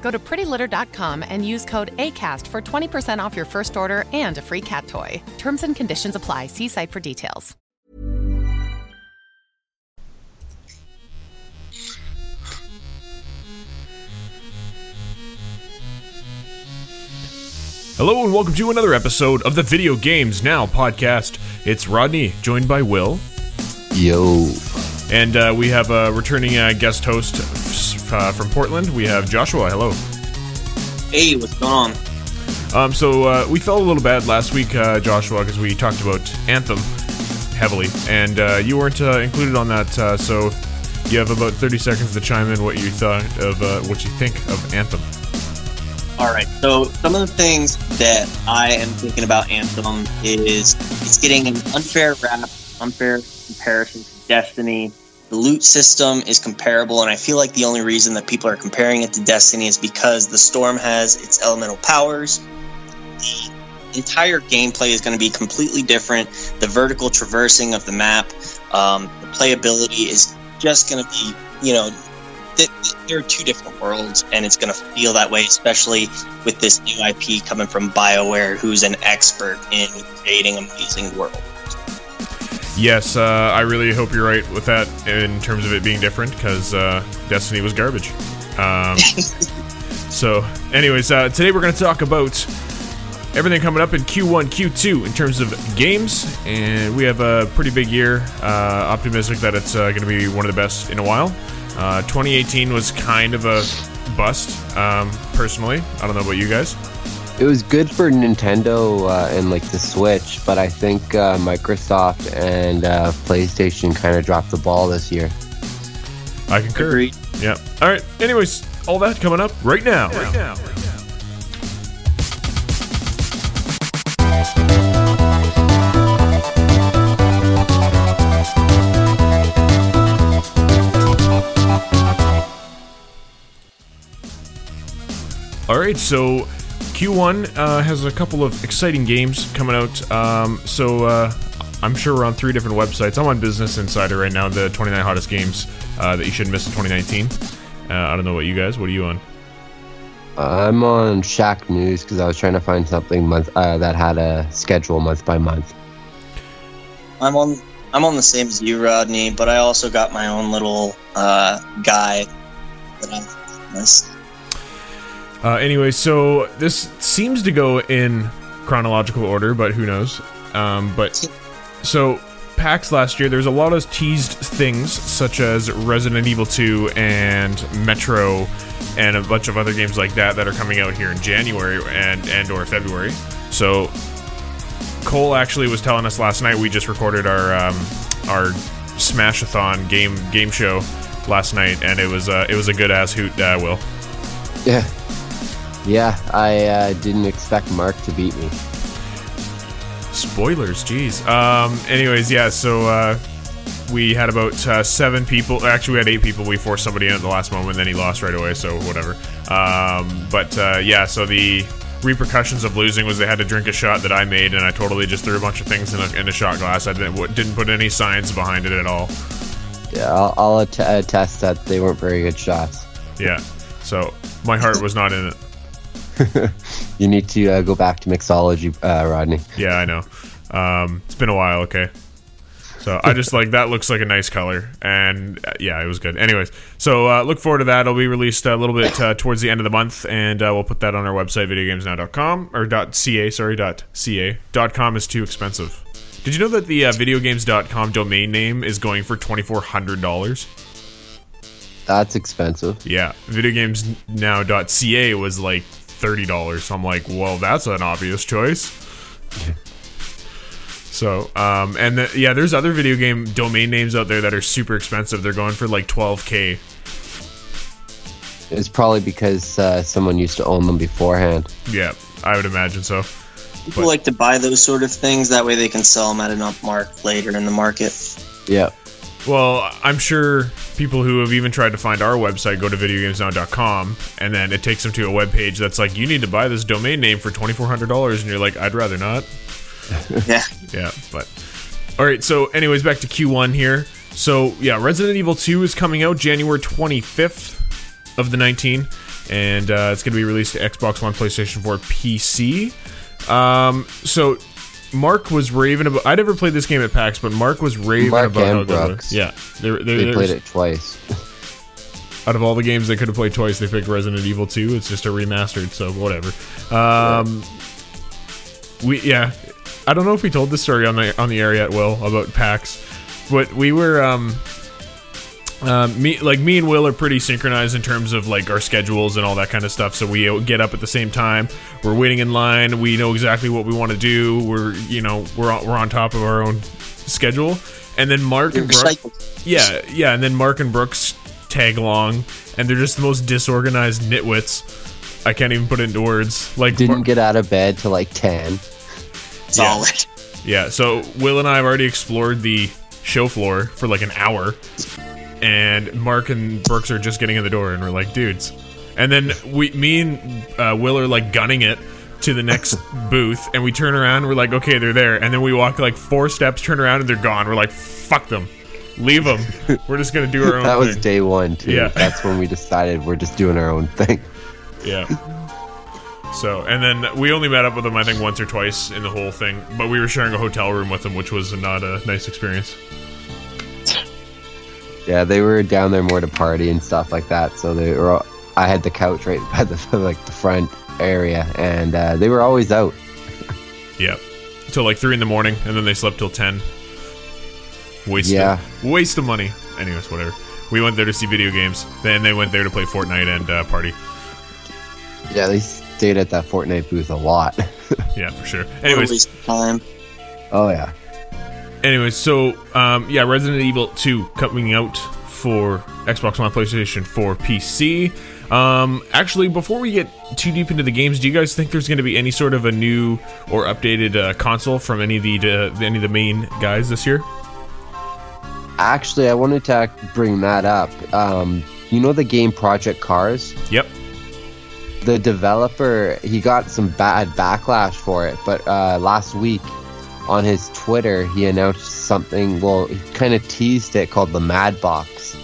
Go to prettylitter.com and use code ACAST for 20% off your first order and a free cat toy. Terms and conditions apply. See site for details. Hello and welcome to another episode of the Video Games Now podcast. It's Rodney, joined by Will, Yo. and uh, we have a returning uh, guest host uh, from Portland. We have Joshua. Hello. Hey, what's going on? Um, so uh, we felt a little bad last week, uh, Joshua, because we talked about Anthem heavily, and uh, you weren't uh, included on that. Uh, so you have about 30 seconds to chime in what you thought of uh, what you think of Anthem. All right, so some of the things that I am thinking about Anthem is it's getting an unfair rap, unfair comparison to Destiny. The loot system is comparable, and I feel like the only reason that people are comparing it to Destiny is because the Storm has its elemental powers. The entire gameplay is going to be completely different. The vertical traversing of the map, um, the playability is just going to be, you know, th- th- there are two different worlds, and it's going to feel that way, especially with this new IP coming from BioWare, who's an expert in creating amazing worlds. Yes, uh, I really hope you're right with that in terms of it being different because uh, Destiny was garbage. Um, so, anyways, uh, today we're going to talk about everything coming up in Q1, Q2 in terms of games, and we have a pretty big year. Uh, optimistic that it's uh, going to be one of the best in a while. Uh, 2018 was kind of a bust, um, personally. I don't know about you guys. It was good for Nintendo uh, and like the Switch, but I think uh, Microsoft and uh, PlayStation kind of dropped the ball this year. I concur. Agreed. Yeah. All right. Anyways, all that coming up right now. Right now. All right, so Q1 uh, has a couple of exciting games coming out. Um, so uh, I'm sure we're on three different websites. I'm on Business Insider right now, the 29 hottest games uh, that you shouldn't miss in 2019. Uh, I don't know what you guys. What are you on? I'm on Shacknews because I was trying to find something month uh, that had a schedule month by month. I'm on I'm on the same as you, Rodney, but I also got my own little uh, guide that I this. Uh, anyway, so this seems to go in chronological order, but who knows? Um, but so PAX last year, there's a lot of teased things such as Resident Evil 2 and Metro, and a bunch of other games like that that are coming out here in January and and or February. So Cole actually was telling us last night. We just recorded our um, our Smashathon game game show last night, and it was uh, it was a good ass hoot. Uh, Will. Yeah. Yeah, I uh, didn't expect Mark to beat me. Spoilers, jeez. Um. Anyways, yeah. So uh, we had about uh, seven people. Actually, we had eight people. We forced somebody in at the last moment, and then he lost right away. So whatever. Um. But uh, yeah. So the repercussions of losing was they had to drink a shot that I made, and I totally just threw a bunch of things in a, in a shot glass. I didn't w- didn't put any science behind it at all. Yeah, I'll, I'll att- attest that they weren't very good shots. Yeah. So my heart was not in it. You need to uh, go back to mixology, uh, Rodney. Yeah, I know. Um, it's been a while. Okay. So I just like that looks like a nice color, and uh, yeah, it was good. Anyways, so uh, look forward to that. It'll be released a little bit uh, towards the end of the month, and uh, we'll put that on our website, videogamesnow.com or .ca. Sorry, .ca. .com is too expensive. Did you know that the uh, videogames.com domain name is going for twenty four hundred dollars? That's expensive. Yeah, videogamesnow.ca was like thirty dollars. So I'm like, well, that's an obvious choice. So, um, and the, yeah, there's other video game domain names out there that are super expensive. They're going for like 12k. It's probably because uh, someone used to own them beforehand. Yeah, I would imagine so. People like to buy those sort of things. That way they can sell them at an up mark later in the market. Yeah. Well, I'm sure people who have even tried to find our website go to videogamesnow.com and then it takes them to a web page that's like, you need to buy this domain name for $2,400. And you're like, I'd rather not. Yeah. Yeah, but all right. So, anyways, back to Q1 here. So, yeah, Resident Evil 2 is coming out January 25th of the 19, and uh, it's going to be released to Xbox One, PlayStation 4, PC. Um, so. Mark was raving about. I never played this game at PAX, but Mark was raving Mark about and how good it. Yeah, there, there, They played it twice. out of all the games they could have played twice, they picked Resident Evil 2. It's just a remastered, so whatever. Um, we yeah, I don't know if we told this story on the on the air yet, Will, about PAX, but we were um. Um, me like me and Will are pretty synchronized in terms of like our schedules and all that kind of stuff. So we get up at the same time. We're waiting in line. We know exactly what we want to do. We're you know we're on, we're on top of our own schedule. And then Mark and Brooke, Recycle. yeah, yeah, and then Mark and Brooks tag along, and they're just the most disorganized nitwits. I can't even put it into words. Like, Didn't Mar- get out of bed till like 10. Solid. yeah. So Will and I have already explored the show floor for like an hour, and Mark and Brooks are just getting in the door, and we're like, dudes. And then we, me and uh, Will are like gunning it to the next booth, and we turn around, we're like, okay, they're there, and then we walk like four steps, turn around, and they're gone. We're like, fuck them, leave them. We're just gonna do our own That was thing. day one, too. Yeah. That's when we decided we're just doing our own thing. Yeah. So, and then we only met up with them, I think, once or twice in the whole thing, but we were sharing a hotel room with them, which was not a nice experience. Yeah, they were down there more to party and stuff like that. So they were. all- I had the couch right by the like the front area, and uh, they were always out. Yeah. Till like 3 in the morning, and then they slept till 10. Waste Yeah. of, waste of money. Anyways, whatever. We went there to see video games. Then they went there to play Fortnite and uh, party. Yeah, they stayed at that Fortnite booth a lot. Yeah, for sure. Anyways, time. oh yeah, Anyways, so um, yeah, Resident Evil 2 coming out for Xbox One, PlayStation 4, PC. Um, actually, before we get too deep into the games, do you guys think there's going to be any sort of a new or updated uh, console from any of the uh, any of the main guys this year? actually, I wanted to bring that up. Um, you know the game Project Cars. Yep. The developer he got some bad backlash for it, but uh, last week on his Twitter he announced something. Well, he kind of teased it called the Mad Box.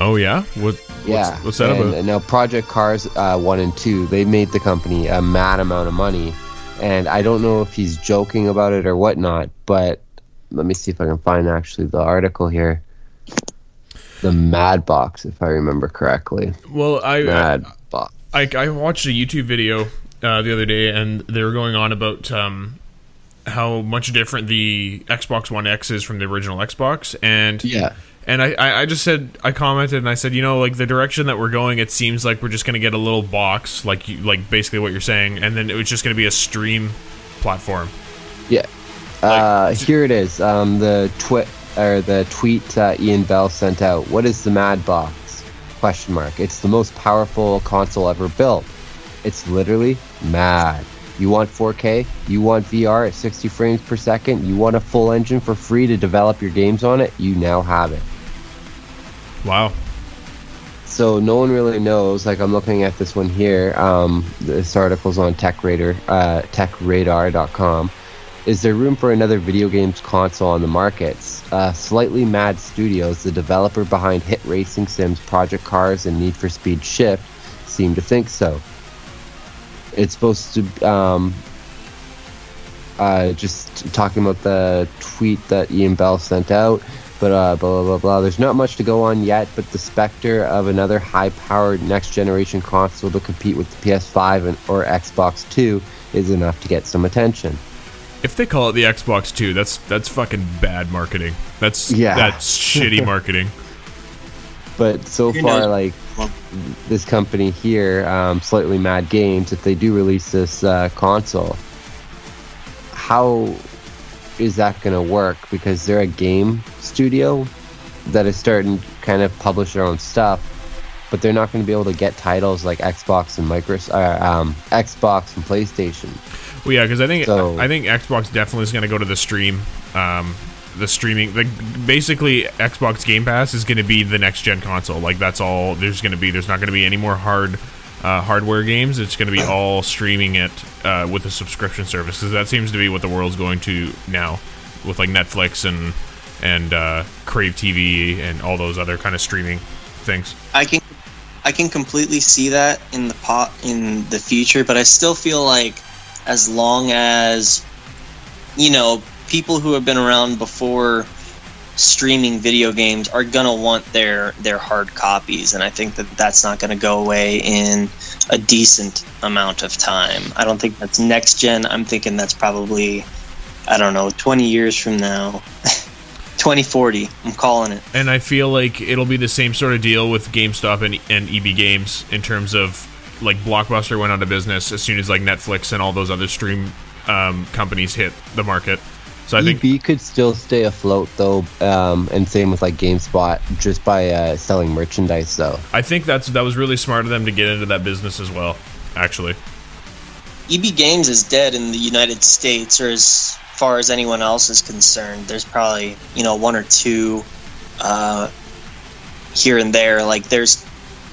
Oh yeah. What? Yeah, What's, what's that and, about? Now, Project Cars uh, one and two, they made the company a mad amount of money, and I don't know if he's joking about it or whatnot. But let me see if I can find actually the article here. The Mad Box, if I remember correctly. Well, I Mad Box. I, I watched a YouTube video uh, the other day, and they were going on about um, how much different the Xbox One X is from the original Xbox, and Yeah. and I, I just said I commented and I said you know like the direction that we're going, it seems like we're just gonna get a little box like you, like basically what you're saying, and then it was just gonna be a stream platform. Yeah. Uh, here it is. Um, the twit or the tweet uh, Ian Bell sent out. What is the Mad Box? Question mark. It's the most powerful console ever built. It's literally mad. You want 4K? You want VR at 60 frames per second? You want a full engine for free to develop your games on it? You now have it. Wow. So no one really knows. Like I'm looking at this one here. Um, this article's on TechRadar, uh, TechRadar.com. Is there room for another video games console on the markets? Uh, Slightly Mad Studios, the developer behind hit racing sims Project Cars and Need for Speed Shift, seem to think so. It's supposed to. Um, uh, just talking about the tweet that Ian Bell sent out. But uh, blah, blah, blah, blah. There's not much to go on yet, but the specter of another high powered next generation console to compete with the PS5 and, or Xbox 2 is enough to get some attention. If they call it the Xbox Two, that's that's fucking bad marketing. That's Yeah. that's shitty marketing. But so Who far, knows? like this company here, um, Slightly Mad Games, if they do release this uh, console, how is that going to work? Because they're a game studio that is starting to kind of publish their own stuff, but they're not going to be able to get titles like Xbox and Microsoft, uh, um, Xbox and PlayStation. Well, yeah, because I think So- I think Xbox definitely is going to go to the stream, um, the streaming. The basically Xbox Game Pass is going to be the next gen console. Like that's all there's going to be. There's not going to be any more hard uh, hardware games. It's going to be all streaming it uh, with a subscription service because that seems to be what the world's going to now, with like Netflix and and uh, Crave TV and all those other kind of streaming things. I can I can completely see that in the pot in the future, but I still feel like as long as you know people who have been around before streaming video games are gonna want their their hard copies, and I think that that's not gonna go away in a decent amount of time. I don't think that's next gen. I'm thinking that's probably I don't know 20 years from now. 2040, I'm calling it. And I feel like it'll be the same sort of deal with GameStop and, and EB Games in terms of like Blockbuster went out of business as soon as like Netflix and all those other stream um, companies hit the market. So I think EB could still stay afloat though, um, and same with like GameSpot, just by uh, selling merchandise though. I think that's that was really smart of them to get into that business as well. Actually, EB Games is dead in the United States, or as far as anyone else is concerned. There's probably you know one or two uh, here and there. Like there's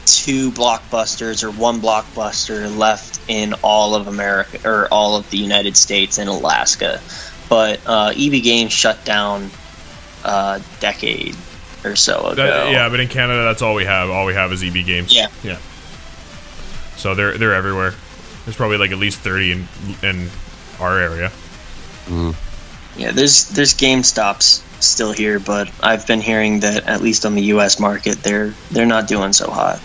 two blockbusters or one blockbuster left in all of America or all of the United States and Alaska. But uh, EB Games shut down a decade or so ago. That- yeah, but in Canada, that's all we have. All we have is EB Games. Yeah. yeah. So they're they're everywhere. There's probably like at least thirty in in our area. Yeah, there's there's GameStops still here, but I've been hearing that at least on the U.S. market, they're they're not doing so hot.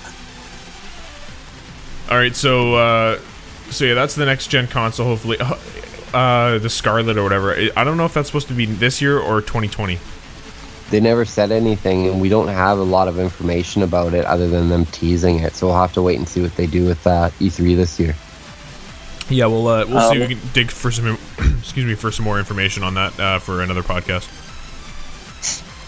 All right, so uh, so yeah, that's the next gen console. Hopefully, uh, the Scarlett or whatever. I I don't know if that's supposed to be this year or 2020. They never said anything, and we don't have a lot of information about it other than them teasing it. So we'll have to wait and see what they do with uh, E3 this year. Yeah, we'll uh, we'll see. Um, We can dig for some excuse me for some more information on that uh, for another podcast.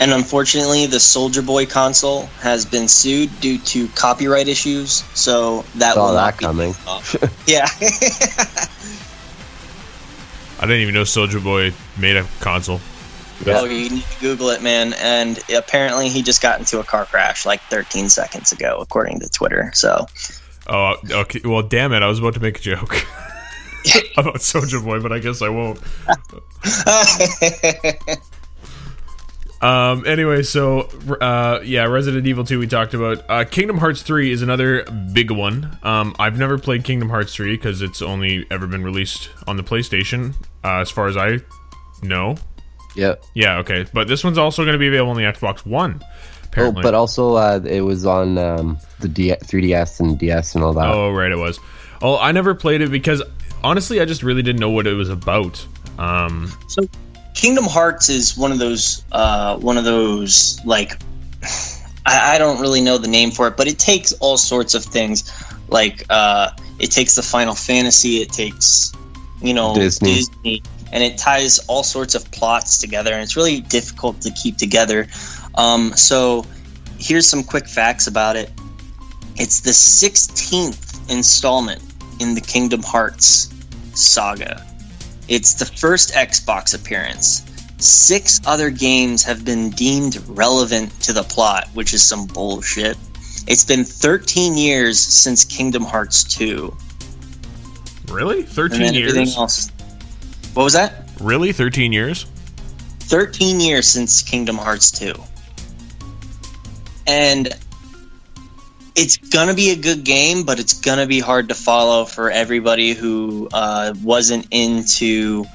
And unfortunately, the Soulja Boy console has been sued due to copyright issues. So that Saw will that not be coming. Yeah, I didn't even know Soulja Boy made a console. oh, you need to Google it, man. And apparently, he just got into a car crash like 13 seconds ago, according to Twitter. So Oh, okay. Well, damn it! I was about to make a joke about Soulja Boy, but I guess I won't. Um. Anyway, so uh, yeah, Resident Evil 2 we talked about. Uh, Kingdom Hearts 3 is another big one. Um, I've never played Kingdom Hearts 3 because it's only ever been released on the PlayStation, uh, as far as I know. Yeah. Yeah. Okay, but this one's also going to be available on the Xbox One. Oh, Apparently. but also uh, it was on um, the D- 3DS and DS and all that. Oh, right, it was. Oh, I never played it because honestly, I just really didn't know what it was about. Um, So, Kingdom Hearts is one of those, uh, one of those like, I, I don't really know the name for it, but it takes all sorts of things. Like, uh, it takes the Final Fantasy, it takes, you know, Disney. Disney, and it ties all sorts of plots together, and it's really difficult to keep together. Um, so, here's some quick facts about it. It's the 16th installment in the Kingdom Hearts saga. It's the first Xbox appearance. Six other games have been deemed relevant to the plot, which is some bullshit. It's been 13 years since Kingdom Hearts 2. Really, thirteen years. else. What was that? Really, thirteen years. 13 years since Kingdom Hearts 2. And it's gonna be a good game, but it's gonna be hard to follow for everybody who uh, wasn't into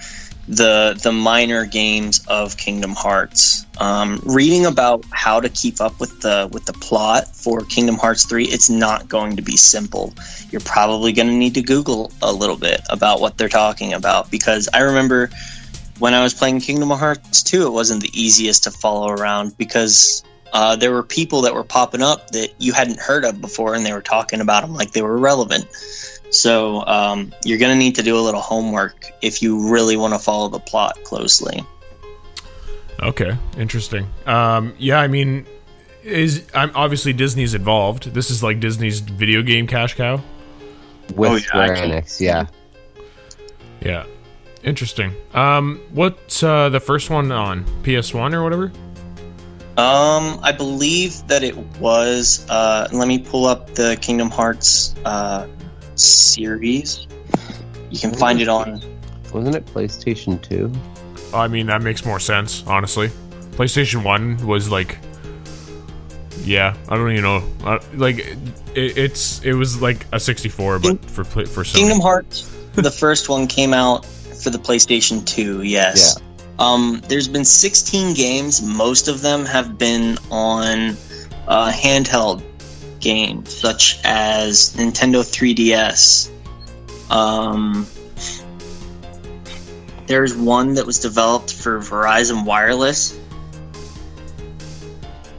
the the minor games of Kingdom Hearts. Um, reading about how to keep up with the with the plot for Kingdom Hearts three, it's not going to be simple. You're probably going to need to Google a little bit about what they're talking about because I remember when I was playing Kingdom Hearts two, it wasn't the easiest to follow around because uh, there were people that were popping up that you hadn't heard of before, and they were talking about them like they were relevant. So um, you're going to need to do a little homework if you really want to follow the plot closely. Okay, interesting. Um, yeah, I mean, is I'm obviously Disney's involved. This is like Disney's video game cash cow. With Oh, yeah, Square. Enix, yeah. Yeah, interesting. Um, what's uh, the first one on PS1 or whatever? Um, I believe that it was. Uh, let me pull up the Kingdom Hearts uh, series. You can find it on. Wasn't it PlayStation 2? I mean, that makes more sense, honestly. PlayStation One was like, yeah, I don't even know. Uh, like, it, it's it was like a 64, but for pla- for Sony. Kingdom Hearts, the first one came out for the PlayStation 2, yes. Um, there's been 16 games. Most of them have been on uh, handheld games, such as Nintendo 3DS. Um, there's one that was developed for Verizon Wireless.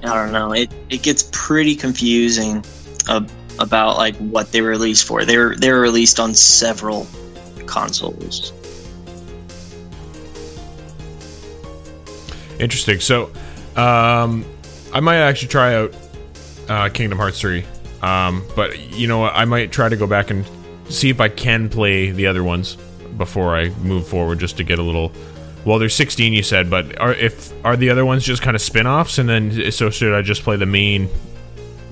I don't know. It, it gets pretty confusing about like what they were released for. They were they were released on several consoles. Interesting. So, um, I might actually try out uh, Kingdom Hearts 3. Um, but you know? I might try to go back and see if I can play the other ones before I move forward, just to get a little. Well, there's 16 you said, but are if are the other ones just kind of spin-offs, and then so should I just play the main,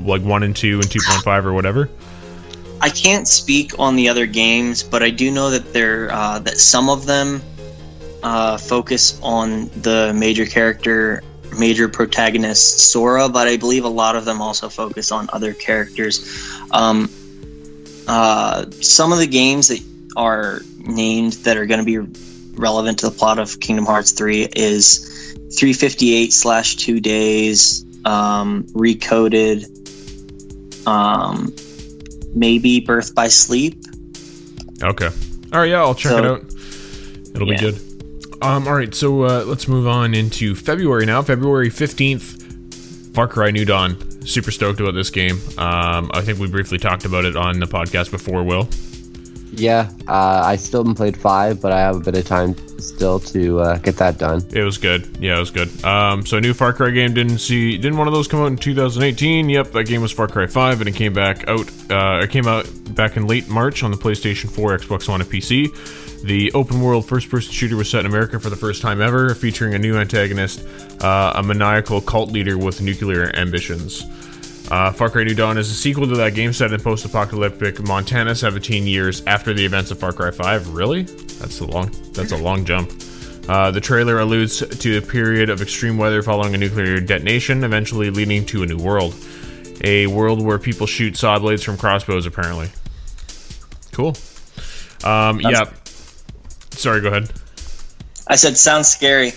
like one and two and 2.5 or whatever? I can't speak on the other games, but I do know that there uh, that some of them uh, focus on the major character, major protagonist Sora, but I believe a lot of them also focus on other characters. Um, uh, some of the games that are named that are going to be relevant to the plot of Kingdom Hearts 3 is 358 slash two days, um, recoded. Um, maybe Birth by Sleep. Okay. All right. Yeah, I'll check So- it out. It'll Yeah. be good. Um. All right. So uh, let's move on into February now. February fifteenth, Far Cry New Dawn. Super stoked about this game. Um. I think we briefly talked about it on the podcast before. Will. Yeah, uh, I still haven't played 5, but I have a bit of time still to uh, get that done. It was good. Yeah, it was good. Um. So a new Far Cry game didn't see didn't one of those come out in 2018? Yep, that game was Far Cry 5, and it came back out. Uh, it came out back in late March on the PlayStation 4, Xbox One, and PC. The open world first person shooter was set in America for the first time ever, featuring a new antagonist, uh, a maniacal cult leader with nuclear ambitions. Uh, Far Cry New Dawn is a sequel to that game set in post apocalyptic Montana 17 years after the events of Far Cry 5. Really? That's a long that's a long jump. Uh, the trailer alludes to a period of extreme weather following a nuclear detonation, eventually leading to a new world. A world where people shoot saw blades from crossbows, apparently. Cool. Um, yeah. Sorry, go ahead. I said, sounds scary.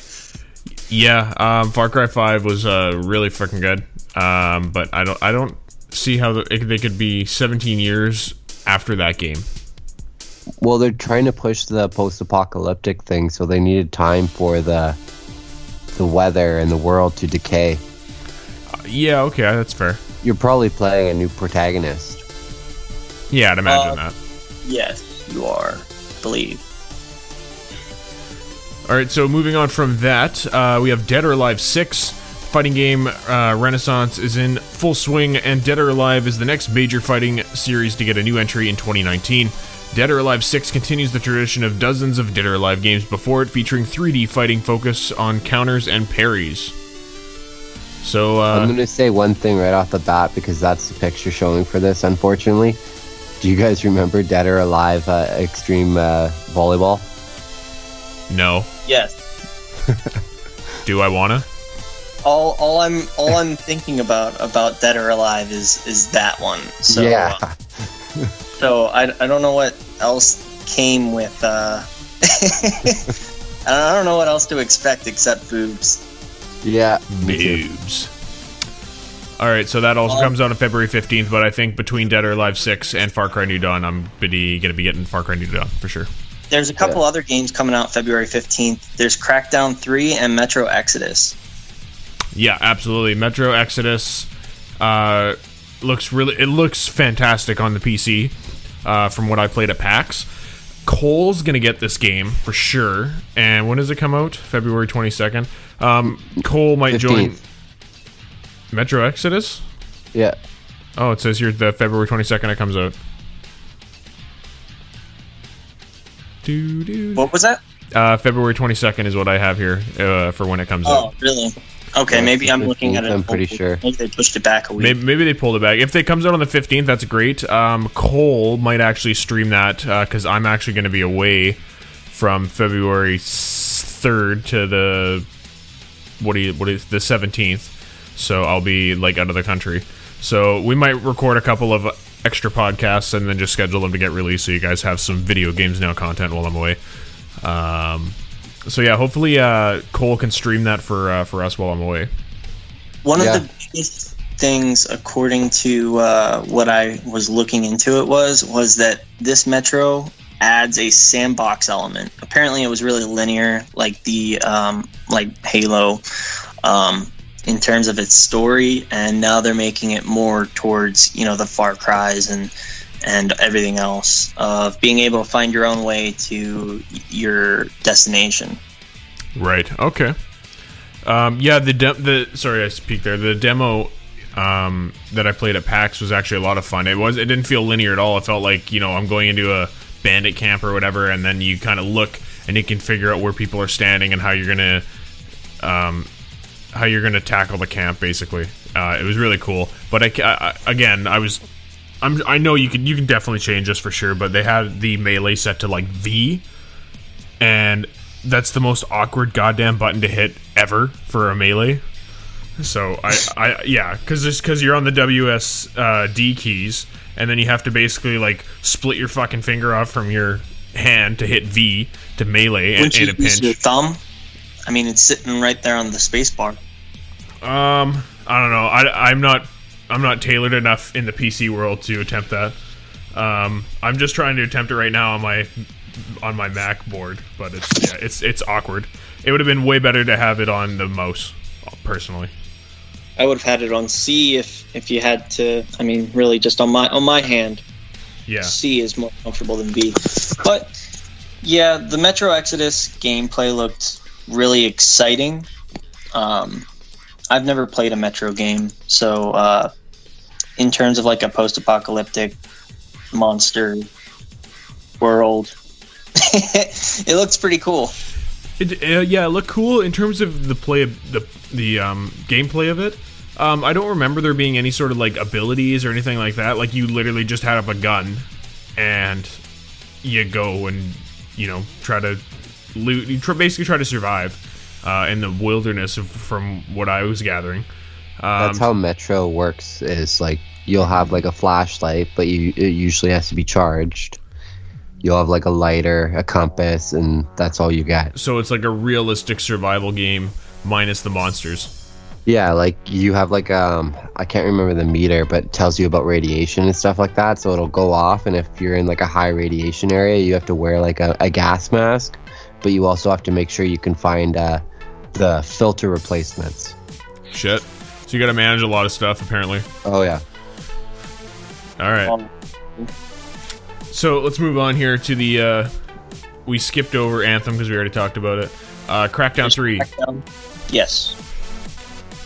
Yeah, um, Far Cry Five was uh, really freaking good. Um, but I don't, I don't see how the, it, they could be 17 years after that game. Well, they're trying to push the post-apocalyptic thing, so they needed time for the the weather and the world to decay. Uh, yeah, okay, that's fair. You're probably playing a new protagonist. Yeah, I'd imagine Uh, that. Yes, you are. Believe. All right, so moving on from that, uh, we have Dead or Alive 6. Fighting game uh, renaissance is in full swing, and Dead or Alive is the next major fighting series to get a new entry in 2019. Dead or Alive 6 continues the tradition of dozens of Dead or Alive games before it, featuring 3D fighting focus on counters and parries. So, I'm uh, going to say one thing right off the bat because that's the picture showing for this, unfortunately. Do you guys remember Dead or Alive uh, Extreme uh, Volleyball? no. Yes. Do I wanna? All, all I'm all I'm thinking about about Dead or Alive is is that one. So yeah. uh, so I, I don't know what else came with uh I don't know what else to expect except boobs. Yeah. Boobs. All right, so that also Um, comes out on February 15th, but I think between Dead or Alive 6 and Far Cry New Dawn, I'm going to be getting Far Cry New Dawn for sure. There's a couple Yeah. other games coming out February 15th. There's Crackdown 3 and Metro Exodus. Yeah, absolutely. Metro Exodus uh, looks really. It looks fantastic on the PC. Uh, from what I played at PAX, Cole's gonna get this game for sure. And when does it come out? February twenty second. Um, Cole might join Metro Exodus. Yeah. Oh, it says here the February twenty second it comes out. Do, do. What was that? Uh, February twenty second is what I have here uh, for when it comes Oh, out. really? Okay, Yeah, maybe I'm looking at it. I'm pretty sure. Maybe they pushed it back a week. Maybe, maybe they pulled it back. If it comes out on the 15th, that's great. Um, Cole might actually stream that because I'm actually going to be away from February 3rd to the what do you what is the 17th. So I'll be like out of the country. So we might record a couple of extra podcasts and then just schedule them to get released so you guys have some video games now content while I'm away. Um, so yeah, hopefully uh, Cole can stream that for uh, for us while I'm away. One Yeah. of the biggest things, according to uh, what I was looking into, it was was that this Metro adds a sandbox element. Apparently, it was really linear, like the um, like Halo, um, in terms of its story, and now they're making it more towards you know the Far Cries and and everything else of being able to find your own way to your destination. Right. Okay. Um, yeah. The de- the sorry, I speak there. The demo um, that I played at PAX was actually a lot of fun. It was. It didn't feel linear at all. It felt like you know I'm going into a bandit camp or whatever, and then you kind of look and you can figure out where people are standing and how you're gonna um, how you're gonna tackle the camp. Basically, uh, it was really cool. But I, I again, I was. I'm, I know you can you can definitely change this for sure, but they had the melee set to like V, and that's the most awkward goddamn button to hit ever for a melee. So I, I yeah, because just because you're on the WSD keys, and then you have to basically like split your fucking finger off from your hand to hit V to melee and, Wouldn't and you a use your thumb? I mean, it's sitting right there on the space bar. Um, I don't know. I, I'm not I'm not tailored enough in the PC world to attempt that. Um, I'm just trying to attempt it right now on my on my Mac board, but it's yeah, it's it's awkward. It would have been way better to have it on the mouse, personally. I would have had it on C if if you had to. I mean, really, just on my on my hand, Yeah. C is more comfortable than B. But yeah, the Metro Exodus gameplay looked really exciting. Um, I've never played a Metro game, so uh, in terms of like a post-apocalyptic monster world, it looks pretty cool. It, uh, yeah, it looked cool in terms of the play of the the um, gameplay of it. Um, I don't remember there being any sort of like abilities or anything like that. Like you literally just had up a gun, and you go and you know try to loot. You tr- basically try to survive uh, in the wilderness, from what I was gathering. Um, That's how Metro works. Is like you'll have like a flashlight, but you it usually has to be charged. You'll have like a lighter, a compass, and that's all you get. so it's like a realistic survival game minus the monsters. Yeah, like you have like um I can't remember the meter, but it tells you about radiation and stuff like that. So it'll go off, and if you're in like a high radiation area, you have to wear like a, a gas mask. But you also have to make sure you can find uh, the filter replacements. Shit. So you got to manage a lot of stuff apparently. Oh yeah, All right. Um, So let's move on here to the. Uh, we skipped over Anthem because we already talked about it. Uh, Crackdown three. Yes.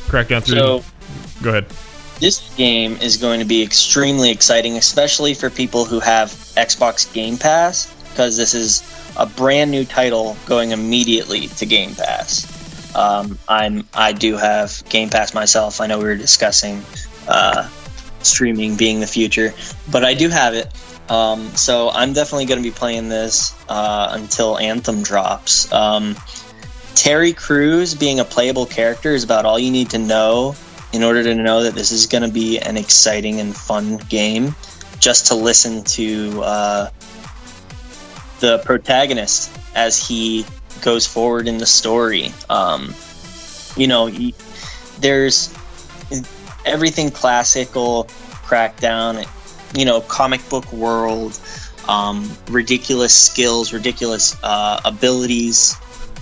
Crackdown three. So Go ahead. this game is going to be extremely exciting, especially for people who have Xbox Game Pass, because this is a brand new title going immediately to Game Pass. Um, I'm I do have Game Pass myself. I know we were discussing uh, streaming being the future, but I do have it. Um, so I'm definitely going to be playing this uh, until Anthem drops. Um, Terry Crews being a playable character is about all you need to know in order to know that this is going to be an exciting and fun game. Just to listen to uh, the protagonist as he goes forward in the story. Um, you know, there's everything classical, Crackdown, you know, comic book world, um, ridiculous skills, ridiculous uh, abilities.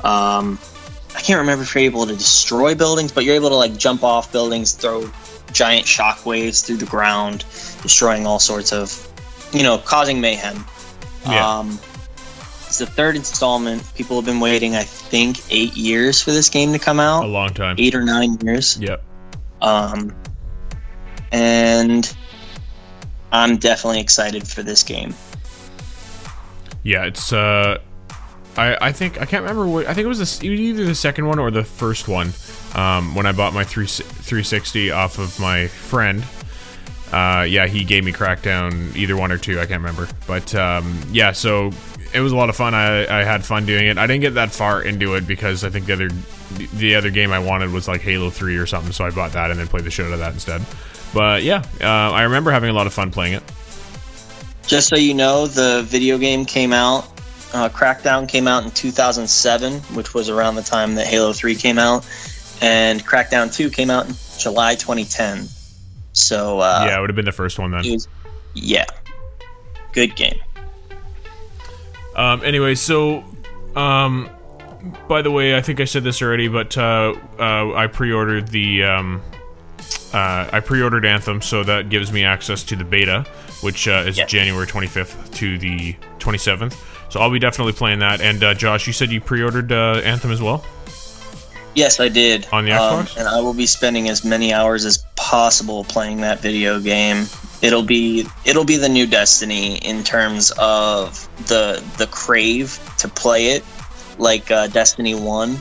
Um, I can't remember if you're able to destroy buildings, but you're able to like jump off buildings, throw giant shockwaves through the ground, destroying all sorts of, you know, causing mayhem. Yeah. Um, it's the third installment. People have been waiting, I think, eight years for this game to come out. A long time. Eight or nine years. Yep. Um, and I'm definitely excited for this game. Yeah, it's uh I I think I can't remember what I think it was the, s- either the second one or the first one. Um when I bought my 3 360 off of my friend. Uh yeah, he gave me Crackdown either one or two, I can't remember. But um yeah, so it was a lot of fun. I I had fun doing it. I didn't get that far into it because I think the other the other game I wanted was like Halo 3 or something, so I bought that and then played the shit out of that instead. But yeah, uh, I remember having a lot of fun playing it. Just so you know, the video game came out. Uh, Crackdown came out in 2007, which was around the time that Halo 3 came out, and Crackdown 2 came out in July 2010. So uh, yeah, it would have been the first one then. was- yeah, good game. Um, anyway, so, um, by the way, I think I said this already, but uh, uh, I pre-ordered the um, uh, I pre-ordered Anthem, so that gives me access to the beta, which uh, is Yeah. January 25th to the 27th. So I'll be definitely playing that. And uh, Josh, you said you pre-ordered uh, Anthem as well. Yes, I did. On the Um, Xbox? and I will be spending as many hours as possible playing that video game. It'll be it'll be the new Destiny in terms of the the crave to play it, like uh, Destiny One.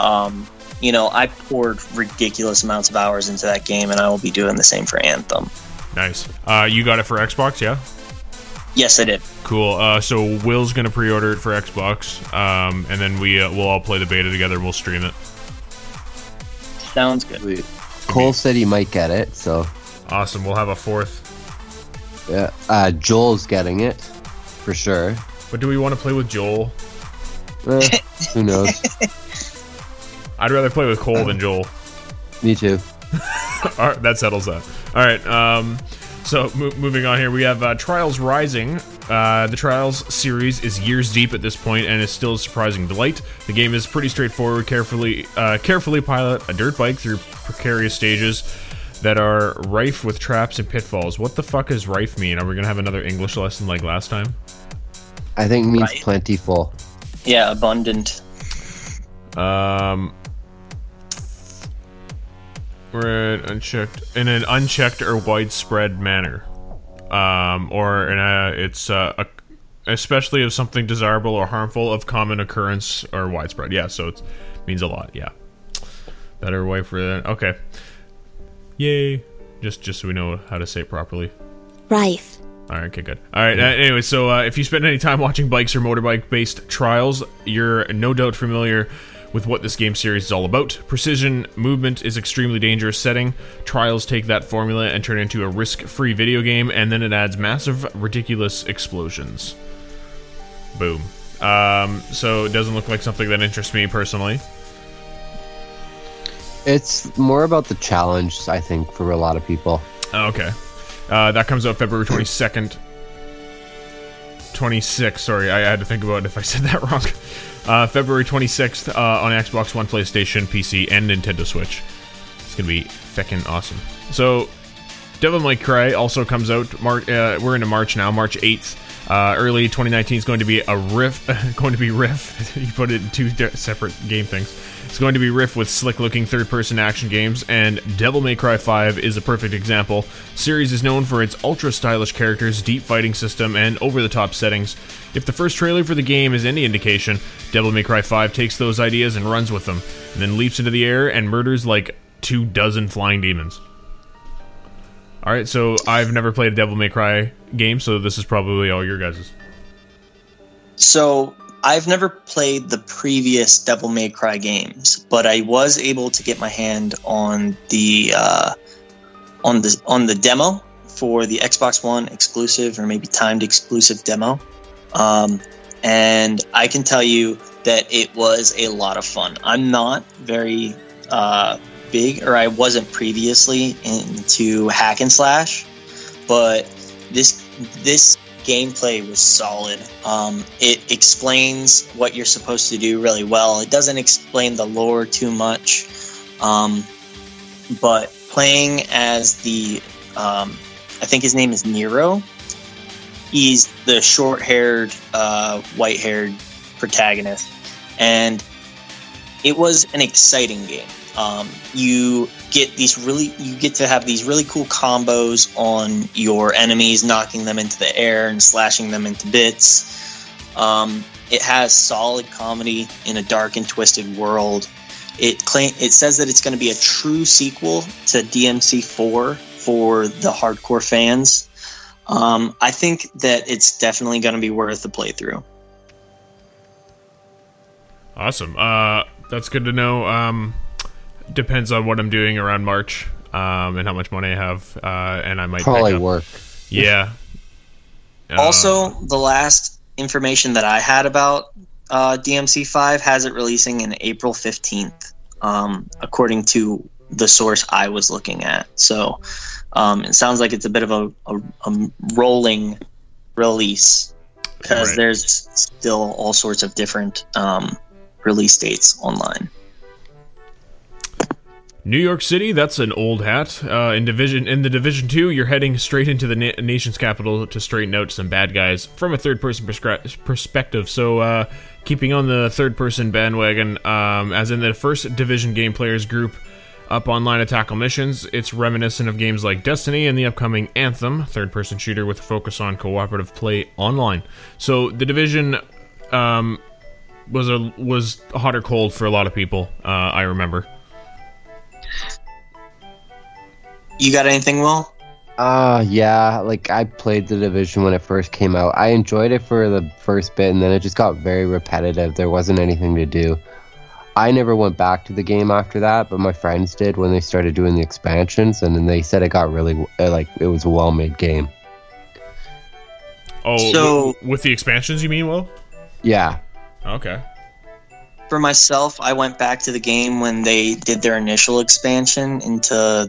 Um, you know, I poured ridiculous amounts of hours into that game, and I will be doing the same for Anthem. Nice. Uh, you got it for Xbox, yeah? Yes, I did. Cool. Uh, so Will's gonna pre-order it for Xbox, um, and then we uh, we'll all play the beta together. We'll stream it. Sounds good. Sweet. Cole said he might get it, so Awesome. We'll have a fourth. yeah. Uh, Joel's getting it for sure. But do we want to play with Joel? Eh, who knows? I'd rather play with Cole than Joel. Me too. All right, that settles that. All right. Um, so mo- moving on here, we have uh, Trials Rising. Uh, the Trials series is years deep at this point and is still a surprising delight. The game is pretty straightforward. Carefully, uh, carefully pilot a dirt bike through precarious stages that are rife with traps and pitfalls. What the fuck does rife mean? Are we gonna have another English lesson like last time? I think it means Right. plentiful. Yeah, abundant. Um, we're in unchecked in an unchecked or widespread manner, um, or in a it's uh, a, especially if something desirable or harmful of common occurrence or widespread. Yeah, so it means a lot. Yeah, better way for that. Okay, yay! Just just so we know how to say it properly. Rife. All right, okay, good. All right. Uh, anyway, so uh, if you spend any time watching bikes or motorbike-based trials, you're no doubt familiar with what this game series is all about. Precision movement is extremely dangerous setting. Trials take that formula and turn it into a risk-free video game, and then it adds massive, ridiculous explosions. Boom. Um, so it doesn't look like something that interests me personally. It's more about the challenge, I think, for a lot of people. Oh, okay. Uh, that comes out February 22nd. 26, sorry, I had to think about if I said that wrong. Uh, February 26th uh, on Xbox One, PlayStation, PC, and Nintendo Switch. It's to be feckin' awesome. So, Devil May Cry also comes out. Mar- uh, we're into March now, March 8th. Uh, early 2019 is going to be a riff. going to be riff. you put it in two di- separate game things. It's going to be riff with slick-looking third-person action games, and Devil May Cry 5 is a perfect example. series is known for its ultra-stylish characters, deep fighting system, and over-the-top settings. If the first trailer for the game is any indication, Devil May Cry 5 takes those ideas and runs with them, and then leaps into the air and murders like two dozen flying demons. All right, so I've never played a Devil May Cry game, so this is probably all your guys's. So I've never played the previous Devil May Cry games, but I was able to get my hand on the uh, on the on the demo for the Xbox One exclusive or maybe timed exclusive demo. Um, and I can tell you that it was a lot of fun. I'm not very uh, big, or I wasn't previously into hack and slash, but this this gameplay was solid. Um, it explains what you're supposed to do really well. It doesn't explain the lore too much, um, but playing as the um, I think his name is Nero. He's the short-haired, uh, white-haired protagonist, and it was an exciting game. Um, you get these really, you get to have these really cool combos on your enemies, knocking them into the air and slashing them into bits. Um, it has solid comedy in a dark and twisted world. It claim it says that it's going to be a true sequel to DMC4 for the hardcore fans. Um, I think that it's definitely going to be worth the playthrough. Awesome. Uh, that's good to know. Um, depends on what I'm doing around March um, and how much money I have, uh, and I might Probably work. Yeah. Uh, Also, the last information that I had about uh, DMC5 has it releasing in April 15th, um, according to the source I was looking at. So um, it sounds like it's a bit of a, a, a rolling release because Right. there's still all sorts of different um, release dates online. New York City, that's an old hat. Uh, in division in the Division Two, you're heading straight into the na- nation's capital to straighten out some bad guys from a third-person perscri- perspective. So, uh, keeping on the third-person bandwagon, um, as in the first Division game players group up online to tackle missions, it's reminiscent of games like Destiny and the upcoming Anthem, third-person shooter with a focus on cooperative play online. So, the Division. Um, was a was hot or cold for a lot of people. Uh, I remember. You got anything, Will? Uh yeah, like I played the division when it first came out. I enjoyed it for the first bit and then it just got very repetitive. There wasn't anything to do. I never went back to the game after that, but my friends did when they started doing the expansions and then they said it got really uh, like it was a well-made game. Oh, So- w- with the expansions, you mean? Will? Yeah. okay. For myself, I went back to the game when they did their initial expansion into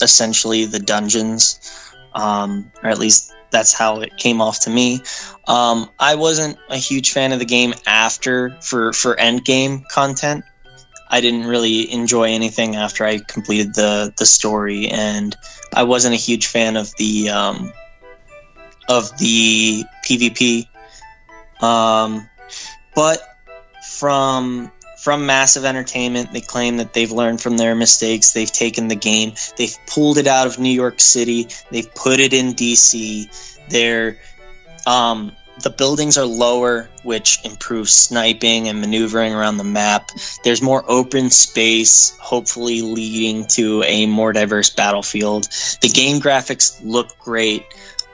essentially the dungeons, um, or at least that's how it came off to me. Um, I wasn't a huge fan of the game after for for end game content. I didn't really enjoy anything after I completed the the story, and I wasn't a huge fan of the um, of the PvP. Um, but from from massive entertainment. They claim that they've learned from their mistakes. They've taken the game. They've pulled it out of new york city. They've put it in dc they're um, the buildings are lower which improves sniping and maneuvering around the map. There's more open space hopefully leading to a more diverse battlefield. The game graphics look great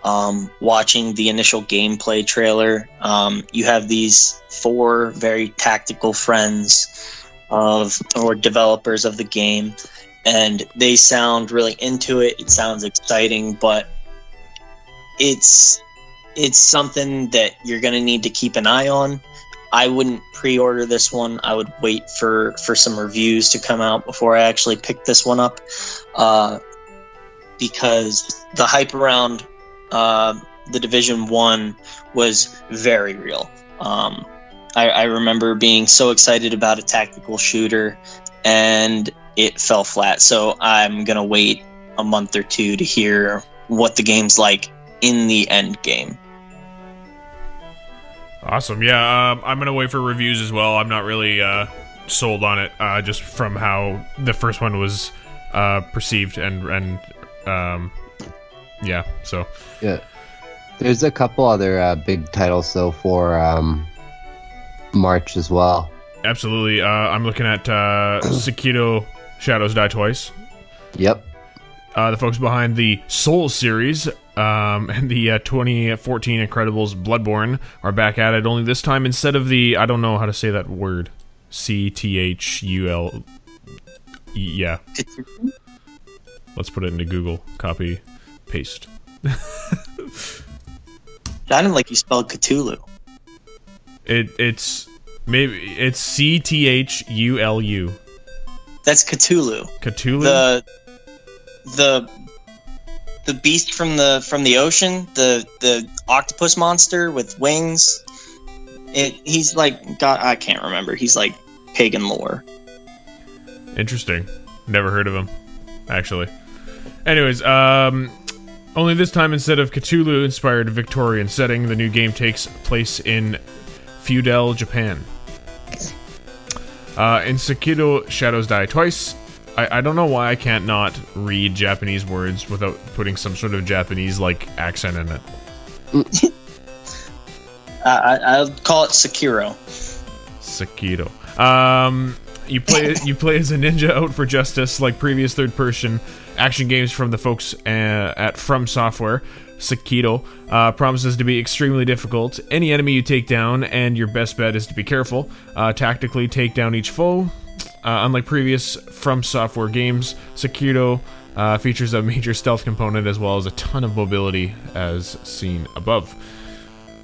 um, watching the initial gameplay trailer, um, you have these four very tactical friends of or developers of the game, and they sound really into it. It sounds exciting, but it's it's something that you're going to need to keep an eye on. I wouldn't pre-order this one. I would wait for for some reviews to come out before I actually pick this one up, uh, because the hype around uh, the Division One was very real. Um, I, I remember being so excited about a tactical shooter, and it fell flat. So I'm gonna wait a month or two to hear what the game's like in the end game. Awesome. Yeah, um, I'm gonna wait for reviews as well. I'm not really uh, sold on it, uh, just from how the first one was uh, perceived and and um, yeah. So Yeah. There's a couple other uh, big titles though for um, March as well. absolutely, uh, I'm looking at uh, Sekiro: Shadows Die Twice. Yep. uh, the folks behind the Soul series um, and the uh, 2014 Incredibles Bloodborne are back at it. Only this time, instead of the I don't know how to say that word, C T H U L. Yeah, let's put it into Google. Copy, paste. Sounded like you spelled Cthulhu. It it's Maybe it's C T H U L U. That's Cthulhu. Cthulhu. The the the beast from the from the ocean, the the octopus monster with wings. It he's like God. I can't remember. He's like pagan lore. Interesting. Never heard of him, actually. Anyways, um, only this time instead of Cthulhu inspired Victorian setting, the new game takes place in feudal Japan. Uh, in Sekiro Shadows Die Twice, I, I don't know why I can't not read Japanese words without putting some sort of Japanese like accent in it. Uh, I, I'll call it Sekiro. Sekiro. Um, you play you play as a ninja out for justice, like previous third-person action games from the folks uh, at From Software. Sekiro uh, promises to be extremely difficult. Any enemy you take down, and your best bet is to be careful. Uh, tactically take down each foe. Uh, unlike previous From Software games, Sekiro uh, features a major stealth component as well as a ton of mobility, as seen above.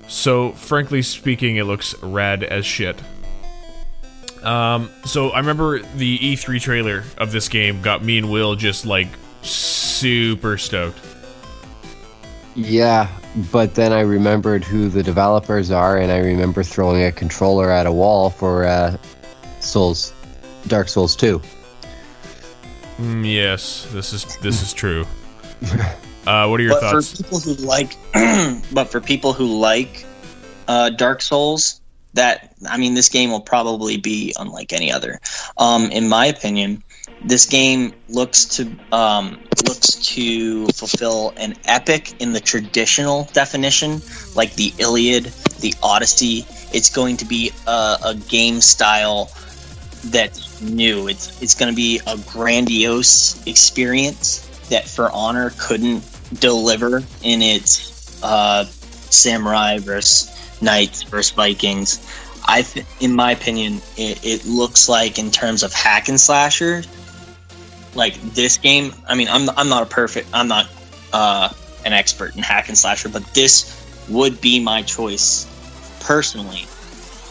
So, frankly speaking, it looks rad as shit. Um, so I remember the E3 trailer of this game got me and Will just like super stoked. Yeah, but then I remembered who the developers are, and I remember throwing a controller at a wall for uh, Souls, Dark Souls 2. Mm, yes, this is this is true. Uh, what are your but thoughts? for people who like, but for people who like uh, Dark Souls, that I mean, this game will probably be unlike any other. Um, in my opinion, this game looks to um, looks to fulfill an epic in the traditional definition, like the Iliad, the Odyssey. It's going to be a, a game style that's new. It's it's going to be a grandiose experience that For Honor couldn't deliver in its uh, samurai versus knights versus Vikings. I, th- in my opinion, it, it looks like in terms of hack and slasher, like this game. I mean, I'm I'm not a perfect, I'm not uh, an expert in hack and slasher, but this would be my choice personally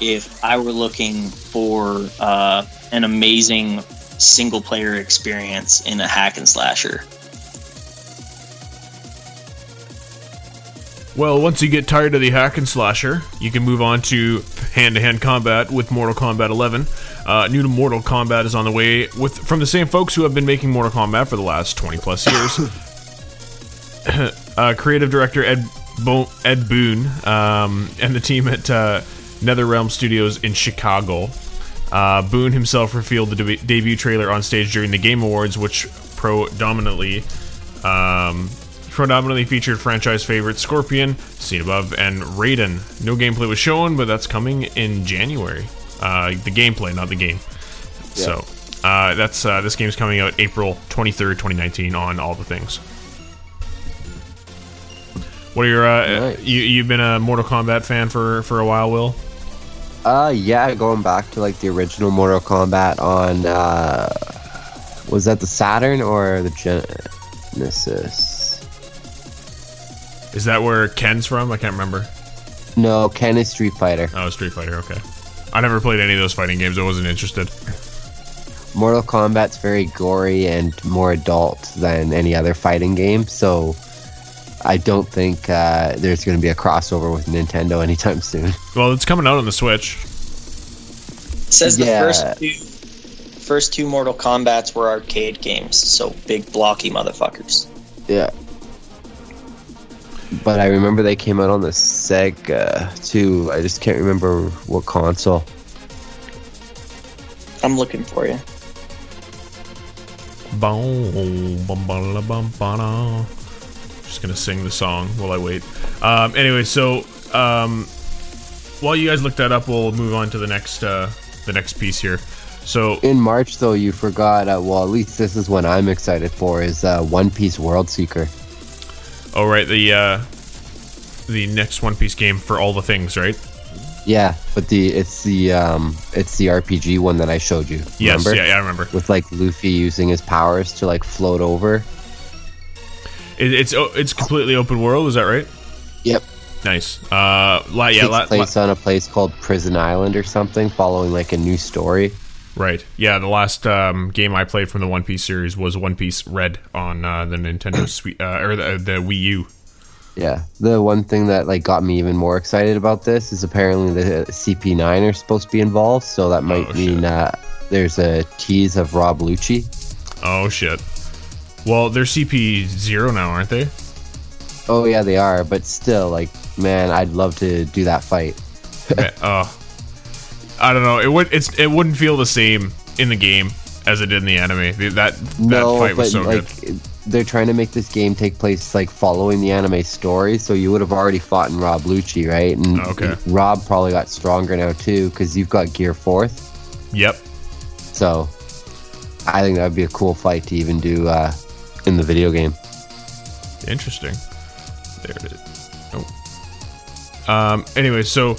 if I were looking for uh, an amazing single player experience in a hack and slasher. Well, once you get tired of the hack and slasher, you can move on to hand-to-hand combat with Mortal Kombat 11. Uh, new to Mortal Kombat is on the way with from the same folks who have been making Mortal Kombat for the last 20 plus years. uh, creative director Ed Bo- Ed Boon um, and the team at uh, NetherRealm Studios in Chicago. Uh, Boon himself revealed the deb- debut trailer on stage during the Game Awards, which predominantly um, predominantly featured franchise favorites Scorpion, seen above, and Raiden. No gameplay was shown, but that's coming in January. Uh, the gameplay, not the game. So uh, that's uh, this game's coming out April 23rd, 2019 on all the things. What are your uh, Nice. you you've been a Mortal Kombat fan for for a while, Will? Uh, yeah, going back to like the original Mortal Kombat on, uh, was that the Saturn or the Genesis? Is that where Ken's from? I can't remember. No, Ken is Street Fighter. Oh, Street Fighter. Okay. I never played any of those fighting games. I wasn't interested. Mortal Kombat's very gory and more adult than any other fighting game, so I don't think uh, there's going to be a crossover with Nintendo anytime soon. Well, it's coming out on the Switch. It says Yeah. the first two first two Mortal Kombats were arcade games, so big blocky motherfuckers. Yeah. But I remember they came out on the Sega too. I just can't remember what console. I'm looking for you. Boom, bum, ba, la, bum, ba, da. Just gonna sing the song while I wait. Um, anyway, so um, while you guys look that up, we'll move on to the next uh, the next piece here. So In March, though, you forgot. Uh, well, at least this is what I'm excited for: is uh, One Piece World Seeker. Oh right, the uh, the next One Piece game for all the things, right? Yeah, but the it's the um it's the RPG one that I showed you. Yes, remember? yeah, yeah, I remember. With like Luffy using his powers to like float over. It, it's oh, it's completely open world. Is that right? Yep. Nice. Uh, la- yeah, takes la- place la- on a place called Prison Island or something, following like a new story. Right. Yeah, the last um, game I played from the One Piece series was One Piece Red on uh, the Nintendo Sweet uh, or the, the Wii U. Yeah. The one thing that like got me even more excited about this is apparently the CP9 are supposed to be involved, so that might Oh, mean uh, there's a tease of Rob Lucci. Oh shit. Well, they're CP zero now, aren't they? Oh yeah, they are, but still, like, man, I'd love to do that fight. Oh, I don't know. It would. It's. It wouldn't feel the same in the game as it did in the anime. That that no, fight was but so like, good. they're trying to make this game take place like following the anime story, so you would have already fought in Rob Lucci, right? And Okay. Rob probably got stronger now too, because you've got Gear Fourth. Yep. So, I think that would be a cool fight to even do uh, in the video game. Interesting. There it is. Oh. Um. Anyway, so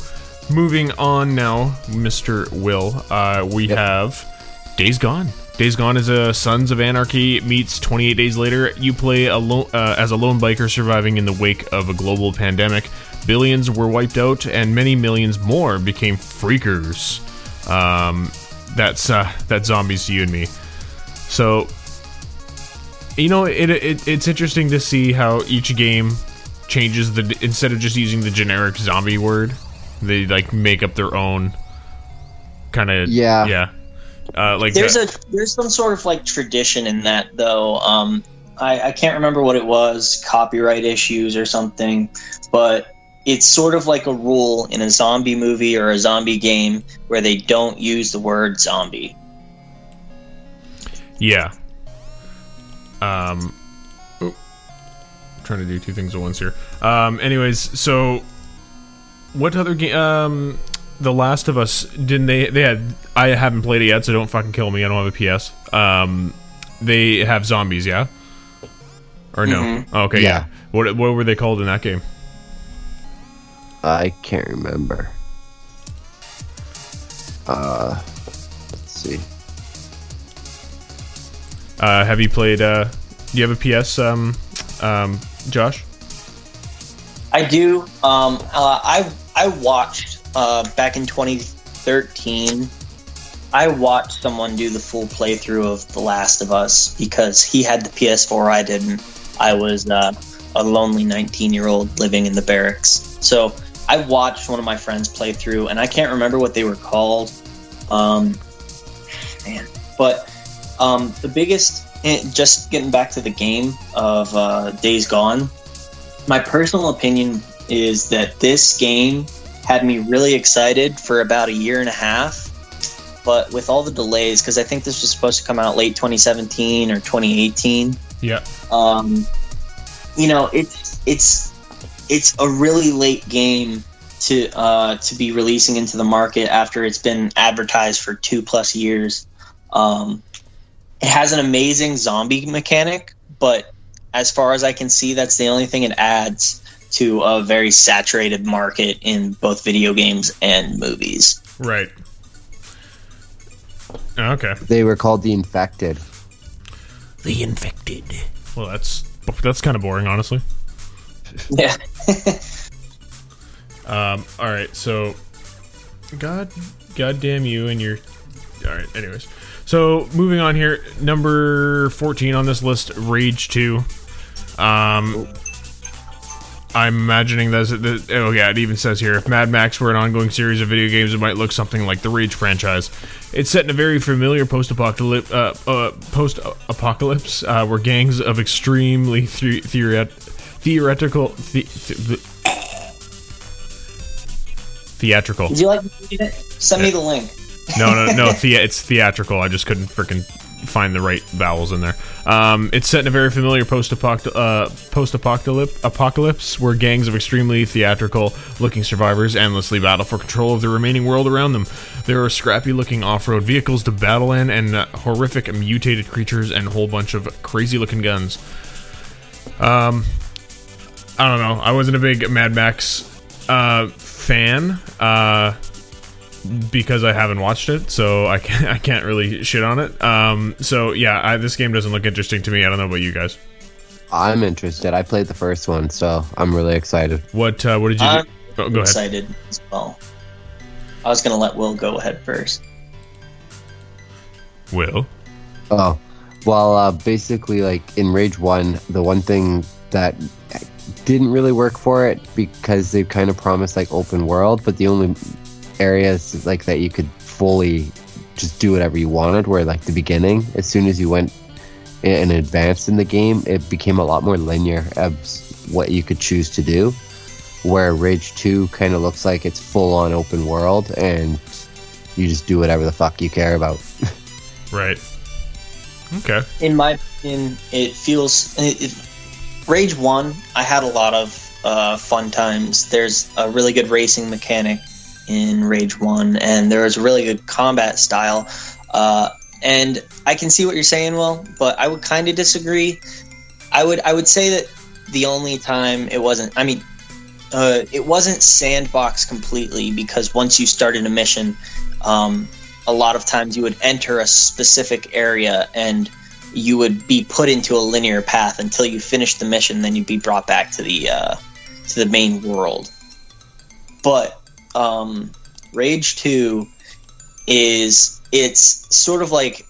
moving on now, Mister Will. Uh, we Yep. have Days Gone. Days Gone is a Sons of Anarchy meets 28 Days Later. You play a lo- uh, as a lone biker surviving in the wake of a global pandemic. Billions were wiped out, and many millions more became freakers. Um, that's uh, that's zombies to you and me. So you know it, it it's interesting to see how each game changes the instead of just using the generic zombie word they like make up their own kind of Yeah. yeah uh, like There's that- a there's some sort of like tradition in that though. Um, I, I can't remember what it was, copyright issues or something, but it's sort of like a rule in a zombie movie or a zombie game where they don't use the word zombie. yeah um oh, trying to do two things at once here um anyways so what other game um the last of us didn't they they had i haven't played it yet so don't fucking kill me i don't have a ps um they have zombies yeah or no Mhm. okay Yeah. yeah what what were they called in that game I can't remember. Uh, let's see. Uh, have you played? Uh, do you have a PS, um, um, Josh? I do. Um, uh, I I watched uh, back in 2013. I watched someone do the full playthrough of The Last of Us because he had the PS4. I didn't. I was uh, a lonely 19 year old living in the barracks. So I watched one of my friends play through, and I can't remember what they were called. Um, man, but um, the biggest, just getting back to the game of uh, Days Gone my personal opinion is that this game had me really excited for about a year and a half but with all the delays because i think this was supposed to come out late 2017 or 2018 Yeah. um, you know it's it's it's a really late game to uh, to be releasing into the market after it's been advertised for two plus years um, it has an amazing zombie mechanic but as far as i can see that's the only thing it adds to a very saturated market in both video games and movies Right. Okay. They were called the Infected. The infected. Well, that's that's kind of boring, honestly. yeah Um. All right. So, God, goddamn you and your. All right. Anyways, so moving on here, number fourteen on this list, Rage Two. Um. I'm imagining that, oh yeah, it even says here if Mad Max were an ongoing series of video games, it might look something like the Rage franchise. It's set in a very familiar post-apocalypse, uh, uh, post-apocalypse, uh, where gangs of extremely the- theoret- theoretical, the- the- theatrical. would you like to read it send me the link No, no, no. The- it's theatrical. I just couldn't freaking find the right vowels in there. Um, it's set in a very familiar post-apoc- uh, post-apocalypse apocalypse where gangs of extremely theatrical-looking survivors endlessly battle for control of the remaining world around them. There are scrappy-looking off-road vehicles to battle in, and uh, horrific mutated creatures, and a whole bunch of crazy-looking guns. Um, I don't know. I wasn't a big Mad Max uh, fan. Uh, because I haven't watched it, so I can't I can't really shit on it. Um, so yeah, I, this game doesn't look interesting to me. I don't know about you guys. I'm interested. I played the first one, so I'm really excited. What uh, what did you? I'm do? Oh, go ahead. excited as well. I was gonna let Will go ahead first. Will. Oh, well, uh, basically, like in Rage 1, the one thing that didn't really work for it because they kind of promised like open world, but the only areas like that you could fully just do whatever you wanted Where like the beginning. As soon as you went and advanced in the game, it became a lot more linear as what you could choose to do. Where Rage 2 kind of looks like it's full on open world and you just do whatever the fuck you care about. Right. Okay. In my opinion, it feels. It, it, Rage One, I had a lot of uh, fun times. There's a really good racing mechanic in Rage One, and there was a really good combat style. Uh, and I can see what you're saying, Will, but I would kind of disagree. I would I would say that the only time it wasn't. I mean, uh, it wasn't sandbox completely because once you started a mission, um, a lot of times you would enter a specific area and you would be put into a linear path until you finished the mission. Then you'd be brought back to the uh, to the main world. But um, Rage Two is it's sort of like,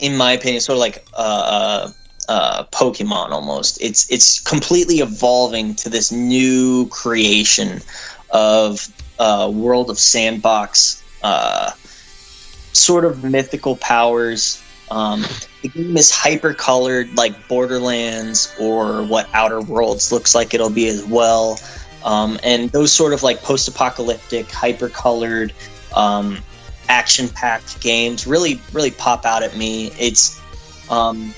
in my opinion, sort of like uh, uh, Pokemon almost. It's it's completely evolving to this new creation of uh, world of sandbox. Uh, sort of mythical powers. Um, the game is hyper colored, like Borderlands or what Outer Worlds looks like it'll be as well. Um, and those sort of like post apocalyptic, hyper colored, um, action packed games really, really pop out at me. It's, um,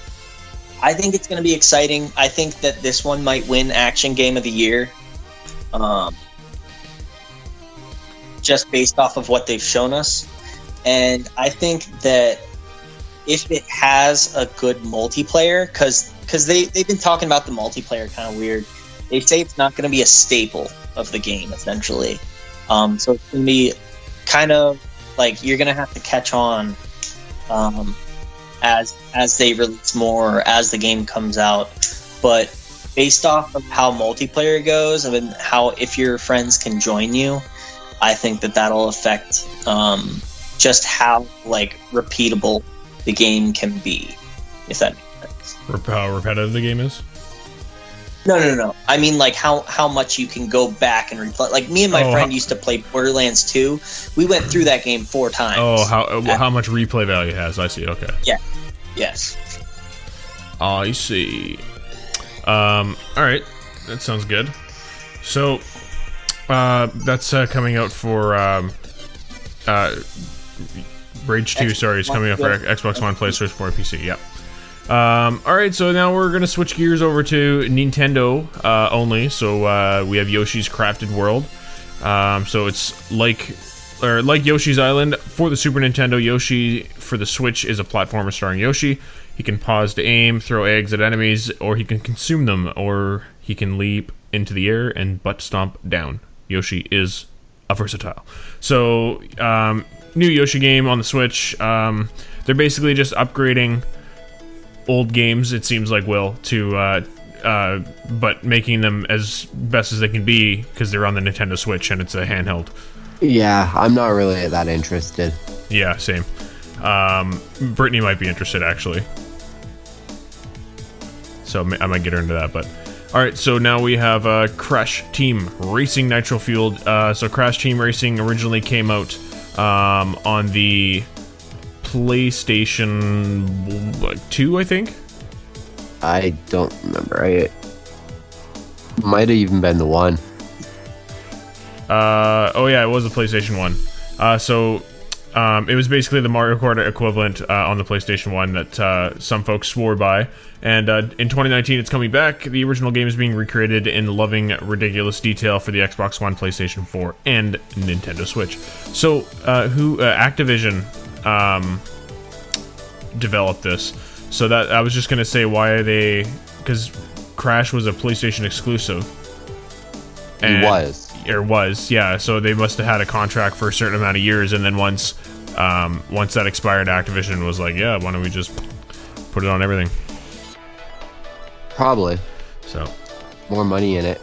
I think it's going to be exciting. I think that this one might win Action Game of the Year. Um, just based off of what they've shown us. And I think that if it has a good multiplayer, because because they they've been talking about the multiplayer kind of weird. They say it's not going to be a staple of the game essentially. Um, so it's going to be kind of like you're going to have to catch on um, as as they release more, as the game comes out. But based off of how multiplayer goes, I mean, how if your friends can join you, I think that that'll affect um, just how like repeatable the game can be, if that makes sense. How repetitive the game is? No, no, no. I mean, like how how much you can go back and replay. Like me and my Oh, friend how- used to play Borderlands 2. We went through that game four times. Oh, how uh, how much replay value has? I see. Okay. Yeah. Yes. I see. Um. All right. That sounds good. So, uh, that's uh, coming out for um, uh, Rage Two. Sorry, it's coming out for Xbox One, PlayStation 4, PC. Yep. Um, all right, so now we're gonna switch gears over to Nintendo uh, only. So uh, we have Yoshi's Crafted World. Um, so it's like or like Yoshi's Island for the Super Nintendo. Yoshi for the Switch is a platformer starring Yoshi. He can pause to aim, throw eggs at enemies, or he can consume them, or he can leap into the air and butt stomp down. Yoshi is a versatile. So, um, new Yoshi game on the Switch. Um, they're basically just upgrading old games. It seems like Will to, uh, uh, but making them as best as they can be because they're on the Nintendo Switch and it's a handheld. Yeah, I'm not really that interested. Yeah, same. Um, Brittany might be interested actually, so I might get her into that. But all right, so now we have uh, Crash Team Racing Nitro Fueled. Uh, so Crash Team Racing originally came out um, on the PlayStation like, Two, I think. I don't remember. I might have even been the one. Uh, oh yeah, it was the PlayStation One. Uh, so um, it was basically the Mario Kart equivalent uh, on the PlayStation One that uh, some folks swore by. And uh, in 2019, it's coming back. The original game is being recreated in loving, ridiculous detail for the Xbox One, PlayStation 4, and Nintendo Switch. So, uh, who uh, Activision um, developed this? So that I was just gonna say, why are they? Because Crash was a PlayStation exclusive. He And- was. or was yeah so they must have had a contract for a certain amount of years and then once um, once that expired activision was like yeah why don't we just put it on everything Probably So, more money in it.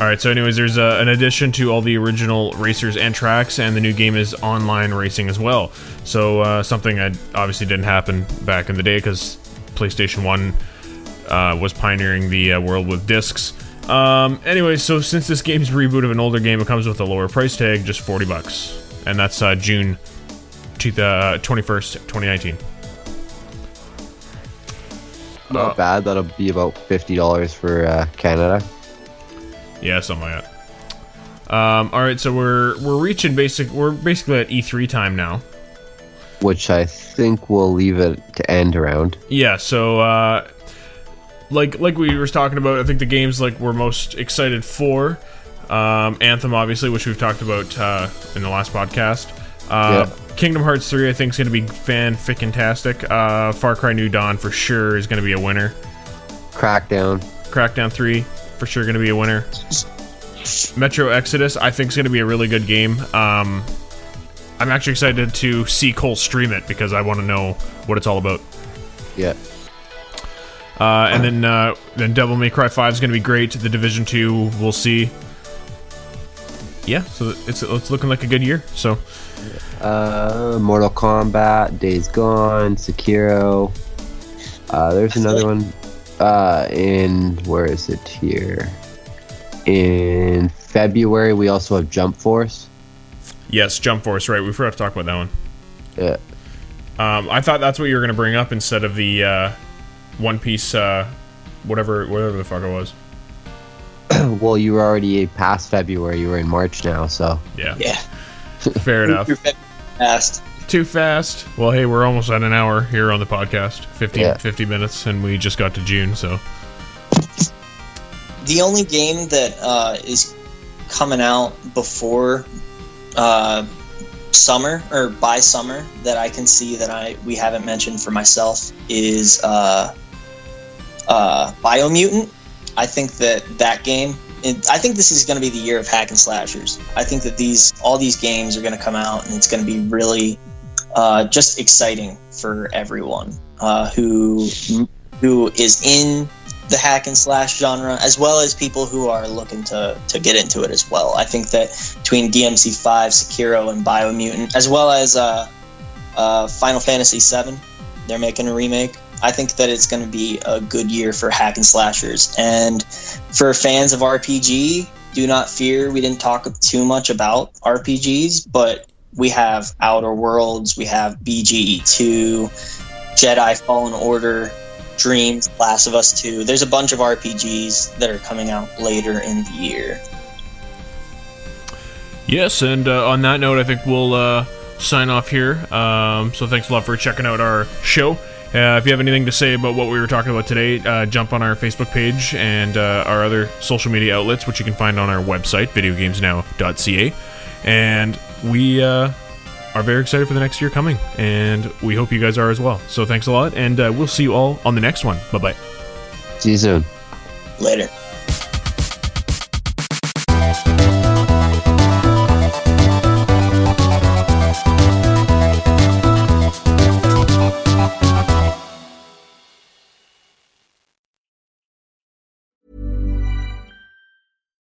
All right. So, anyways, there's uh, an addition to all the original racers and tracks, and the new game is online racing as well. So, uh, something that obviously didn't happen back in the day because PlayStation One uh, was pioneering the uh, world with discs. Um, anyway, so since this game's a reboot of an older game, it comes with a lower price tag, just 40 bucks. And that's uh, June two, uh, 21st, 2019. Not Uh, bad. That'll be about fifty dollars for uh, Canada. Yeah, something like that. Um, all right, so we're we're reaching basic. We're basically at E3 time now. which I think we'll leave it to end around. Yeah, so uh, like like we were talking about, I think the games like we're most excited for um, Anthem, obviously, which we've talked about uh, in the last podcast. Uh, Kingdom Hearts 3, I think, is going to be fan fantastic. Uh, Far Cry New Dawn for sure is going to be a winner. Crackdown. Crackdown 3 for sure going to be a winner. Metro Exodus, I think, is going to be a really good game. Um, I'm actually excited to see Cole stream it because I want to know what it's all about. Yeah. Uh, and then uh, then Devil May Cry 5 is going to be great. The Division 2, we'll see. Yeah, so it's it's looking like a good year. So Uh, Mortal Kombat, Days Gone, Sekiro. Uh, there's another one. Uh, in where is it here? In February, we also have Jump Force. yes, Jump Force, right? We forgot to talk about that one. Yeah. Um, I thought that's what you were going to bring up instead of the uh, One Piece, uh, whatever whatever the fuck it was. well, you were already past February. You were in March now, so Yeah, Yeah. fair enough. You're fast. Too fast. Well, hey, we're almost at an hour here on the podcast. 50, Yeah. 50 minutes, and we just got to June, so The only game that uh, is coming out before uh, summer or by summer that I can see that I we haven't mentioned for myself is uh, uh, Biomutant. I think that that game. It, I think this is going to be the year of hack and slashers. I think that these all these games are going to come out and it's going to be really uh, just exciting for everyone uh, who who is in the hack and slash genre, as well as people who are looking to, to get into it as well. I think that between DMC5, Sekiro, and Biomutant, as well as uh, uh, Final Fantasy seven, they're making a remake. I think that it's going to be a good year for hack and slashers. And for fans of RPG, do not fear. We didn't talk too much about RPGs, but we have Outer Worlds, we have BGE2, Jedi Fallen Order, Dreams, Last of Us 2. There's a bunch of RPGs that are coming out later in the year. Yes, and uh, on that note, I think we'll uh, sign off here. Um, so thanks a lot for checking out our show. Uh, if you have anything to say about what we were talking about today, uh, jump on our Facebook page and uh, our other social media outlets, which you can find on our website, videogamesnow.ca. And we uh, are very excited for the next year coming, and we hope you guys are as well. So thanks a lot, and uh, we'll see you all on the next one. Bye bye. see you soon. Later.